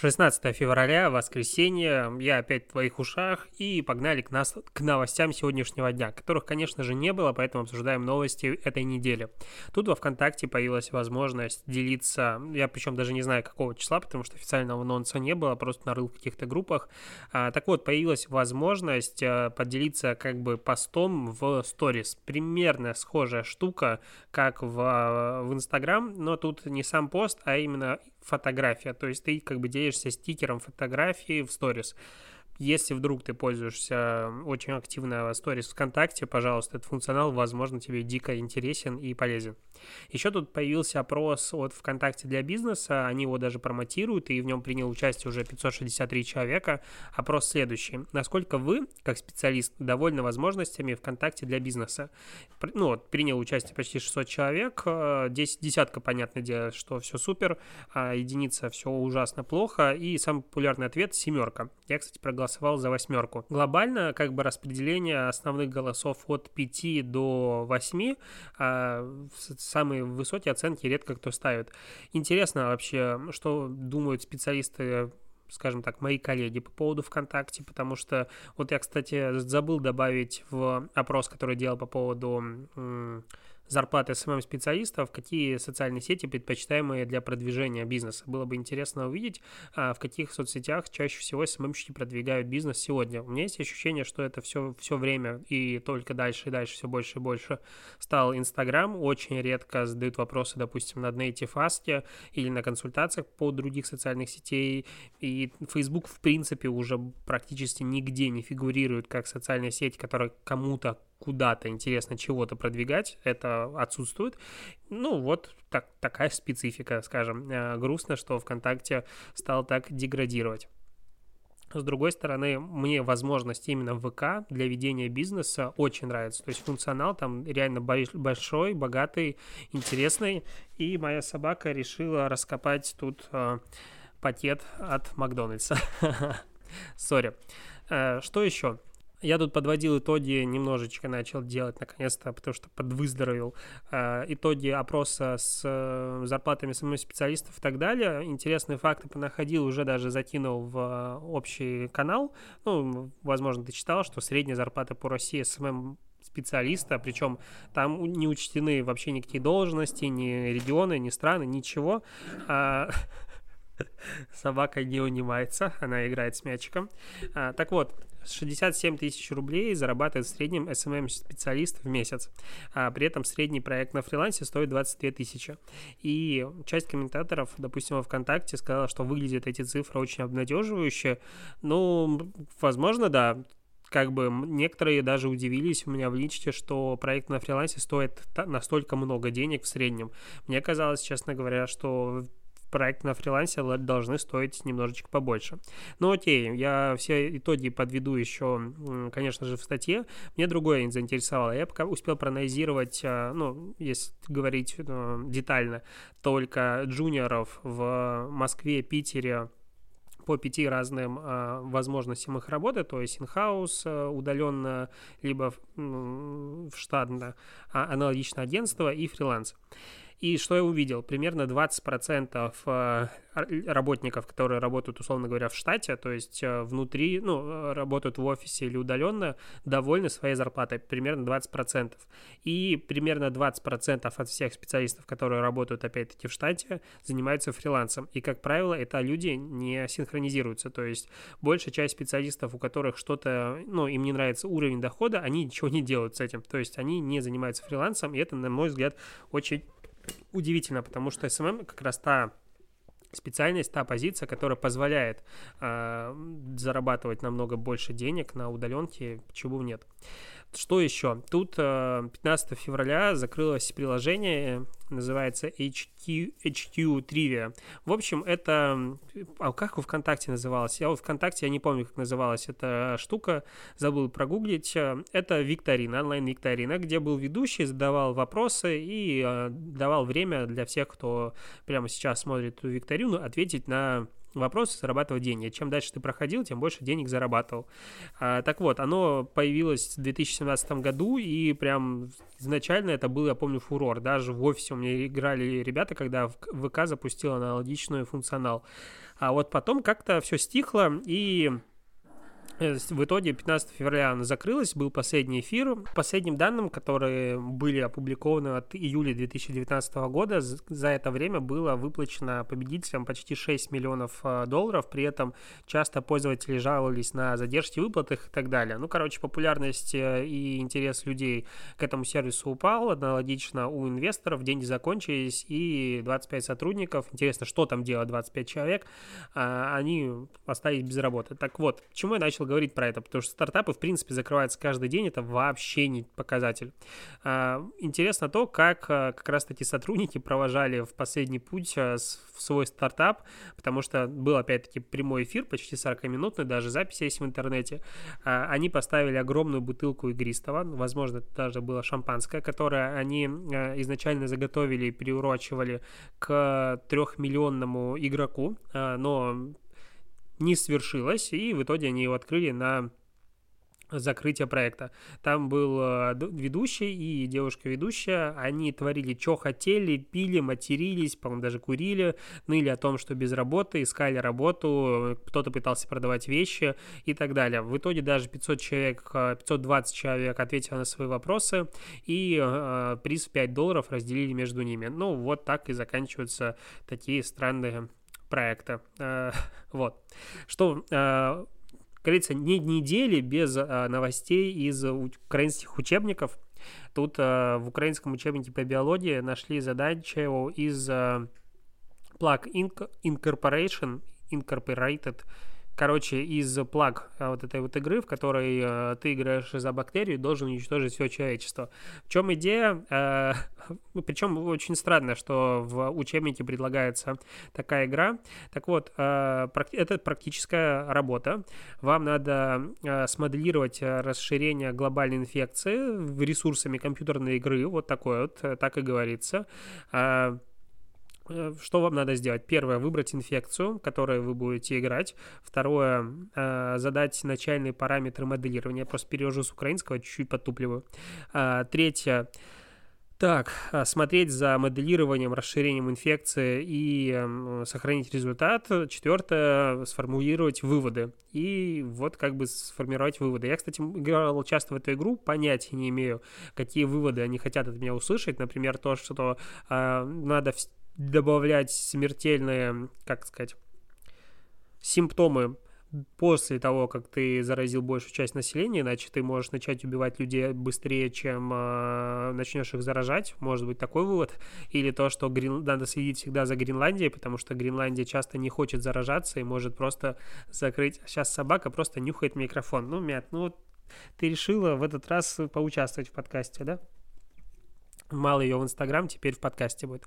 16 февраля, воскресенье, я опять в твоих ушах, и погнали к, нас, к новостям сегодняшнего дня, которых, конечно же, не было, поэтому обсуждаем новости этой недели. Тут во ВКонтакте появилась возможность делиться, я причем даже не знаю какого числа, потому что официального анонса не было, просто нарыл в каких-то группах. А, так вот, появилась возможность а, поделиться как бы постом в сторис. Примерно схожая штука, как в, а, в Инстаграм, но тут не сам пост, а именно фотография, то есть ты как бы делишься стикером фотографии в сторис. Если вдруг ты пользуешься очень активно сторис ВКонтакте, пожалуйста, этот функционал, возможно, тебе дико интересен и полезен. Еще тут появился опрос от ВКонтакте для бизнеса, они его даже промотируют, и в нем принял участие уже 563 человека. Опрос следующий. Насколько вы, как специалист, довольны возможностями ВКонтакте для бизнеса? Ну вот, принял участие почти 600 человек, 10 десятка, понятное дело, что все супер, а единица все ужасно плохо, и самый популярный ответ семерка. Я, кстати, проголосовал проголосовал за восьмерку. Глобально, как бы распределение основных голосов от 5 до 8, а самые высокие оценки редко кто ставит. Интересно вообще, что думают специалисты скажем так, мои коллеги по поводу ВКонтакте, потому что вот я, кстати, забыл добавить в опрос, который делал по поводу зарплаты СММ-специалистов, какие социальные сети предпочитаемые для продвижения бизнеса. Было бы интересно увидеть, а, в каких соцсетях чаще всего СММщики продвигают бизнес сегодня. У меня есть ощущение, что это все, все время и только дальше и дальше все больше и больше стал Инстаграм. Очень редко задают вопросы, допустим, на Native или на консультациях по других социальных сетей. И Facebook, в принципе, уже практически нигде не фигурирует как социальная сеть, которая кому-то куда-то интересно чего-то продвигать, это отсутствует. Ну, вот так, такая специфика, скажем. Э, грустно, что ВКонтакте стал так деградировать. С другой стороны, мне возможность именно ВК для ведения бизнеса очень нравится. То есть функционал там реально большой, богатый, интересный. И моя собака решила раскопать тут э, пакет от Макдональдса. Sorry. Э, что еще? Я тут подводил итоги, немножечко начал делать наконец-то, потому что подвыздоровел, э, итоги опроса с э, зарплатами самих специалистов и так далее. Интересные факты понаходил, уже даже закинул в э, общий канал. Ну, возможно, ты читал, что средняя зарплата по России SMM специалиста, причем там не учтены вообще никакие должности, ни регионы, ни страны, ничего. А, собака не унимается, она играет с мячиком. А, так вот, 67 тысяч рублей зарабатывает в среднем SMM-специалист в месяц. А при этом средний проект на фрилансе стоит 22 тысячи. И часть комментаторов, допустим, во ВКонтакте сказала, что выглядят эти цифры очень обнадеживающе. Ну, возможно, да, как бы некоторые даже удивились у меня в личке, что проект на фрилансе стоит настолько много денег в среднем. Мне казалось, честно говоря, что проект на фрилансе должны стоить немножечко побольше. Ну окей, я все итоги подведу еще, конечно же, в статье. Мне другое заинтересовало. Я пока успел проанализировать, а, ну, если говорить ну, детально, только джуниоров в Москве, Питере, по пяти разным э, возможностям их работы, то есть in-house, э, удаленно, либо в, в штатно, а, аналогично агентство и фриланс. И что я увидел? Примерно 20% э, работников, которые работают, условно говоря, в штате, то есть э, внутри, ну, работают в офисе или удаленно, довольны своей зарплатой, примерно 20%. И примерно 20% от всех специалистов, которые работают, опять-таки, в штате, занимаются фрилансом. И, как правило, это люди не синхронизируются, то есть большая часть специалистов, у которых что-то, ну, им не нравится уровень дохода, они ничего не делают с этим, то есть они не занимаются фрилансом, и это, на мой взгляд, очень удивительно, потому что SMM как раз та специальность, та позиция, которая позволяет э, зарабатывать намного больше денег на удаленке, почему нет. Что еще? Тут 15 февраля закрылось приложение, называется HQ, HQ Trivia. В общем, это... А как у ВКонтакте называлось? Я вот ВКонтакте, я не помню, как называлась эта штука, забыл прогуглить. Это викторина, онлайн-викторина, где был ведущий, задавал вопросы и давал время для всех, кто прямо сейчас смотрит эту викторину, ответить на вопрос зарабатывать деньги. Чем дальше ты проходил, тем больше денег зарабатывал. А, так вот, оно появилось в 2017 году, и прям изначально это был, я помню, фурор. Даже в офисе у меня играли ребята, когда ВК запустил аналогичную функционал. А вот потом как-то все стихло, и в итоге 15 февраля она закрылась, был последний эфир. По последним данным, которые были опубликованы от июля 2019 года, за это время было выплачено победителям почти 6 миллионов э, долларов, при этом часто пользователи жаловались на задержки в выплатах и так далее. Ну, короче, популярность э, и интерес людей к этому сервису упал, аналогично у инвесторов, деньги закончились, и 25 сотрудников, интересно, что там делать 25 человек, они остались без работы. Так вот, почему я начал говорить про это, потому что стартапы, в принципе, закрываются каждый день, это вообще не показатель. А, интересно то, как а, как раз-таки сотрудники провожали в последний путь а, в свой стартап, потому что был, опять-таки, прямой эфир, почти 40-минутный, даже запись есть в интернете. Они поставили огромную бутылку игристого, возможно, это даже было шампанское, которое они изначально заготовили и приурочивали к трехмиллионному игроку, но не свершилось, и в итоге они его открыли на закрытие проекта. Там был э, ведущий и девушка-ведущая. Они творили, что хотели, пили, матерились, по-моему, даже курили, ныли о том, что без работы, искали работу, кто-то пытался продавать вещи и так далее. В итоге даже 500 человек, 520 э, человек ответило на свои вопросы, и э, приз в 5 долларов разделили между ними. Ну, вот так и заканчиваются такие странные проекта. Э, вот. Что, э, говорится, не недели без э, новостей из украинских учебников. Тут в украинском учебнике по биологии нашли задачу из Plug Incorporation, Incorporated короче, из плаг а, вот этой вот игры, в которой э, ты играешь за бактерию, должен уничтожить все человечество. В чем идея? Э, причем очень странно, что в учебнике предлагается такая игра. Так вот, э, это практическая работа. Вам надо э, смоделировать расширение глобальной инфекции ресурсами компьютерной игры, вот такой вот, э, так и говорится. Э, Э, что вам надо сделать? Первое, выбрать инфекцию, которой вы будете играть. Второе, э, задать начальные параметры моделирования. Я просто перевожу с украинского, чуть-чуть подтупливаю. А, третье, так, смотреть за моделированием, расширением инфекции и сохранить результат. Четвертое, сформулировать выводы. И вот как бы сформировать выводы. Я, кстати, играл часто в эту игру, понятия не имею, какие выводы они хотят от меня услышать. Например, то, что э, надо добавлять смертельные, как сказать, симптомы после того, как ты заразил большую часть населения, иначе ты можешь начать убивать людей быстрее, чем э, начнешь их заражать. Может быть такой вывод. Или то, что Грин... надо следить всегда за Гренландией, потому что Гренландия часто не хочет заражаться и может просто закрыть. Сейчас собака просто нюхает микрофон. Ну, Мят, ну ты решила в этот раз поучаствовать в подкасте, да? Мало ее в Инстаграм, теперь в подкасте будет.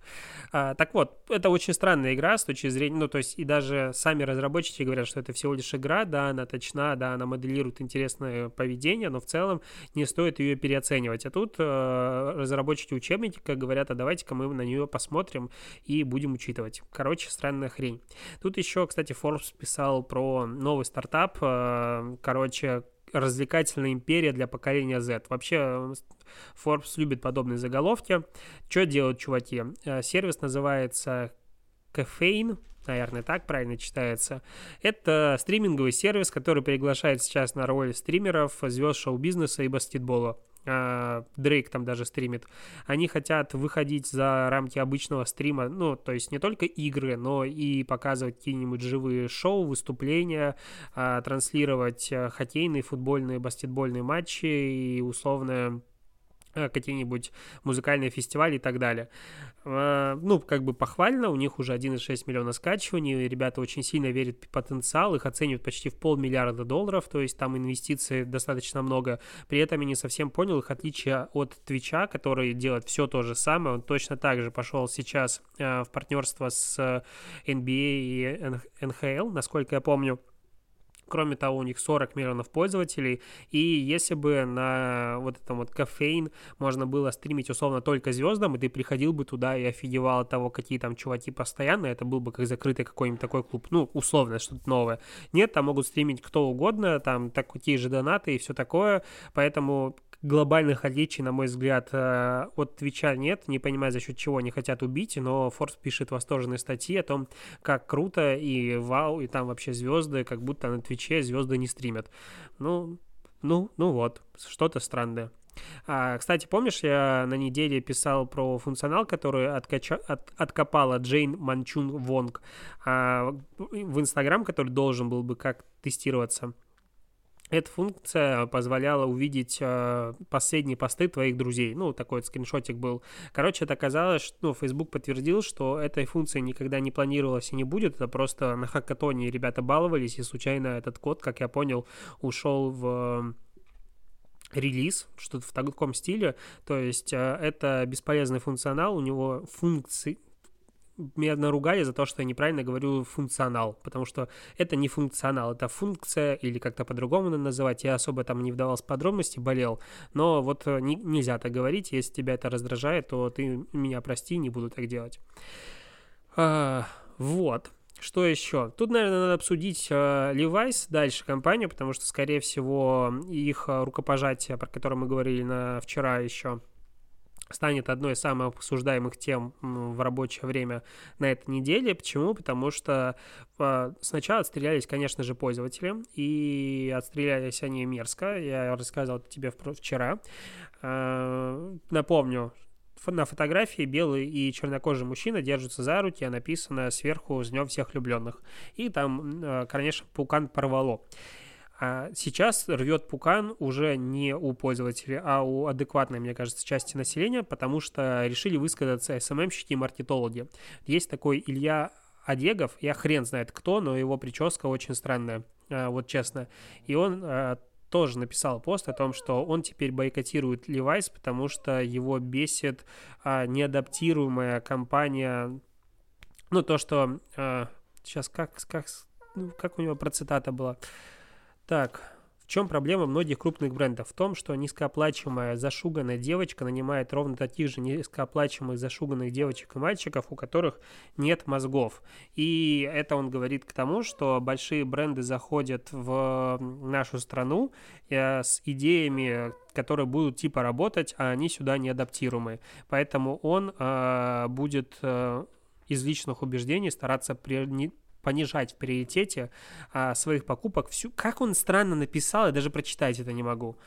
А, так вот, это очень странная игра с точки зрения, ну, то есть, и даже сами разработчики говорят, что это всего лишь игра, да, она точна, да, она моделирует интересное поведение, но в целом не стоит ее переоценивать. А тут э, разработчики учебника говорят, а давайте-ка мы на нее посмотрим и будем учитывать. Короче, странная хрень. Тут еще, кстати, Forbes писал про новый стартап, э, короче, развлекательная империя для поколения Z. Вообще Forbes любит подобные заголовки. Что делают чуваки? Э, сервис называется Caffeine, наверное, так правильно читается. Это стриминговый сервис, который приглашает сейчас на роль стримеров, звезд шоу-бизнеса и баскетбола. А, Дрейк там даже стримит, они хотят выходить за рамки обычного стрима, ну, то есть не только игры, но и показывать какие-нибудь живые шоу, выступления, а, транслировать э, хоккейные, футбольные, баскетбольные матчи и условно какие-нибудь музыкальные фестивали и так далее. Э, ну, как бы похвально, у них уже 1,6 миллиона скачиваний, ребята очень сильно верят в потенциал, их оценивают почти в полмиллиарда долларов, то есть там инвестиций достаточно много. При этом я не совсем понял их отличия от Твича, который делает все то же самое, он точно так же пошел сейчас э, в партнерство с NBA и NHL, насколько я помню. Кроме того, у них 40 миллионов пользователей, и если бы на вот этом вот кофеин можно было стримить условно только звездам, и ты приходил бы туда и офигевал от того, какие там чуваки постоянно, это был бы как закрытый какой-нибудь такой клуб, ну, условно, что-то новое. Нет, там могут стримить кто угодно, там такие же донаты и все такое, поэтому глобальных отличий, на мой взгляд, э, от Твича нет. Не понимаю, за счет чего они хотят убить, но Форс пишет восторженные статьи о том, как круто и вау, и там вообще звезды, как будто на Твиче звезды не стримят. Ну, ну, ну вот, что-то странное. А, кстати, помнишь, я на неделе писал про функционал, который откача... от... откопала Джейн Манчун Вонг а, в Инстаграм, который должен был бы как тестироваться. Эта функция позволяла увидеть э, последние посты твоих друзей. Ну, такой вот скриншотик был. Короче, это оказалось, что ну, Facebook подтвердил, что этой функции никогда не планировалось и не будет. Это просто на хакатоне ребята баловались, и случайно этот код, как я понял, ушел в релиз, что-то в таком стиле. То есть э, это бесполезный функционал, у него функции, меня наругали за то, что я неправильно говорю функционал, потому что это не функционал, это функция или как-то по-другому называть. Я особо там не вдавался в подробности, болел, но вот э, не, нельзя так говорить. Если тебя это раздражает, то ты меня прости, не буду так делать. А, вот. Что еще? Тут, наверное, надо обсудить э, Levi's дальше компанию, потому что, скорее всего, их э, рукопожатие, про которое мы говорили на вчера еще, станет одной из самых обсуждаемых тем в рабочее время на этой неделе. Почему? Потому что а, сначала отстрелялись, конечно же, пользователи, и отстрелялись они мерзко. Я рассказывал тебе вчера. А, напомню, на фотографии белый и чернокожий мужчина держатся за руки, а написано сверху «С днем всех влюбленных». И там, а, конечно, пукан порвало. А сейчас рвет пукан уже не у пользователей, а у адекватной, мне кажется, части населения, потому что решили высказаться СММщики и маркетологи. Есть такой Илья Одегов, я хрен знает кто, но его прическа очень странная, а, вот честно. И он а, тоже написал пост о том, что он теперь бойкотирует Levi's, потому что его бесит а, неадаптируемая компания, ну, то, что... Сейчас как, как, ну, как у него процитата была? Так, в чем проблема многих крупных брендов? В том, что низкооплачиваемая зашуганная девочка нанимает ровно таких же низкооплачиваемых зашуганных девочек и мальчиков, у которых нет мозгов. И это он говорит к тому, что большие бренды заходят в нашу страну э, с идеями, которые будут типа работать, а они сюда не адаптируемы. Поэтому он э, будет э, из личных убеждений стараться при, понижать в приоритете а, своих покупок всю... Как он странно написал, я даже прочитать это не могу.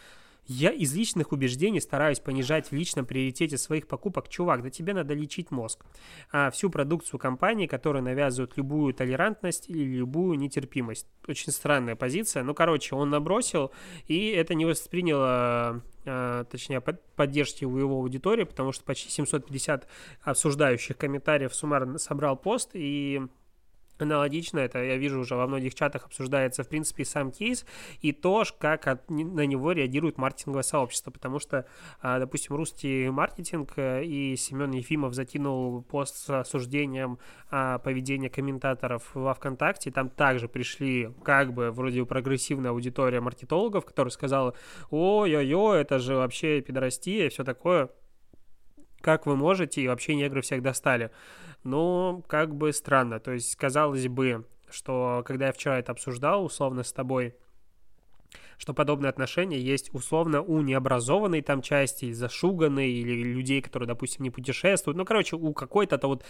Я из личных убеждений стараюсь понижать в личном приоритете своих покупок. Чувак, да тебе надо лечить мозг. А всю продукцию компании, которая навязывает любую толерантность или любую нетерпимость. Очень странная позиция. Ну, короче, он набросил, и это не восприняло а, точнее, поддержки у его аудитории, потому что почти 750 обсуждающих комментариев суммарно собрал пост, и Аналогично это, я вижу, уже во многих чатах обсуждается, в принципе, сам кейс и то, как от, на него реагирует маркетинговое сообщество, потому что, а, допустим, русский маркетинг э, и Семен Ефимов закинул пост с осуждением а, поведения комментаторов во ВКонтакте, там также пришли как бы вроде прогрессивная аудитория маркетологов, которая сказала, ой-ой-ой, это же вообще пидорастия и все такое, как вы можете, и вообще негры всех достали. Ну, как бы странно. То есть, казалось бы, что когда я вчера это обсуждал, условно, с тобой, что подобные отношения есть условно у необразованной там части, зашуганной, или людей, которые, допустим, не путешествуют. Ну, короче, у какой-то-то вот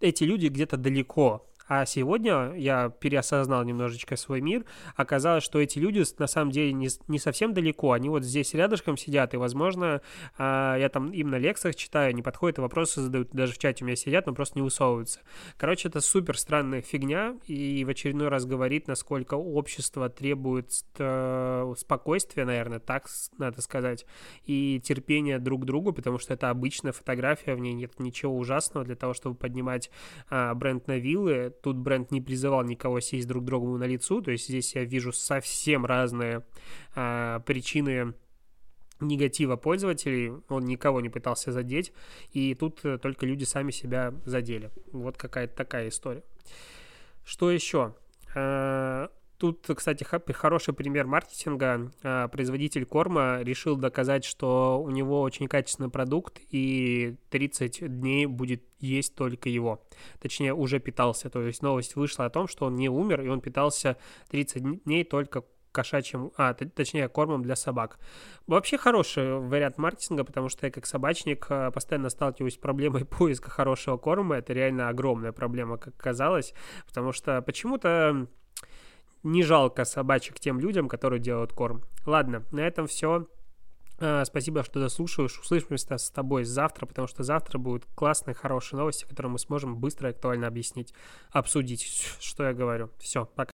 эти люди где-то далеко А сегодня я переосознал немножечко свой мир. Оказалось, что эти люди на самом деле не, не совсем далеко. Они вот здесь рядышком сидят, и, возможно, а, я там им на лекциях читаю, не подходят и вопросы задают. Даже в чате у меня сидят, но просто не высовываются. Короче, это супер странная фигня, и в очередной раз говорит, насколько общество требует э, спокойствия, наверное, так надо сказать, и терпения друг к другу, потому что это обычная фотография, в ней нет ничего ужасного для того, чтобы поднимать а, бренд на виллы. Тут бренд не призывал никого сесть друг другу на лицу, то есть здесь я вижу совсем разные а, причины негатива пользователей, он никого не пытался задеть, и тут э, только люди сами себя задели. Вот какая-то такая история. Что еще? Тут, кстати, хороший пример маркетинга. А, производитель корма решил доказать, что у него очень качественный продукт, и 30 дней будет есть только его. Точнее, уже питался. То есть новость вышла о том, что он не умер, и он питался 30 дней только кошачьим, а, точнее, кормом для собак. Вообще хороший вариант маркетинга, потому что я как собачник а, постоянно сталкиваюсь с проблемой поиска хорошего корма. Это реально огромная проблема, как казалось, потому что почему-то не жалко собачек тем людям, которые делают корм. Ладно, на этом все. А, спасибо, что дослушиваешь. Услышимся с тобой завтра, потому что завтра будут классные, хорошие новости, которые мы сможем быстро и актуально объяснить, обсудить, что я говорю. Все, пока.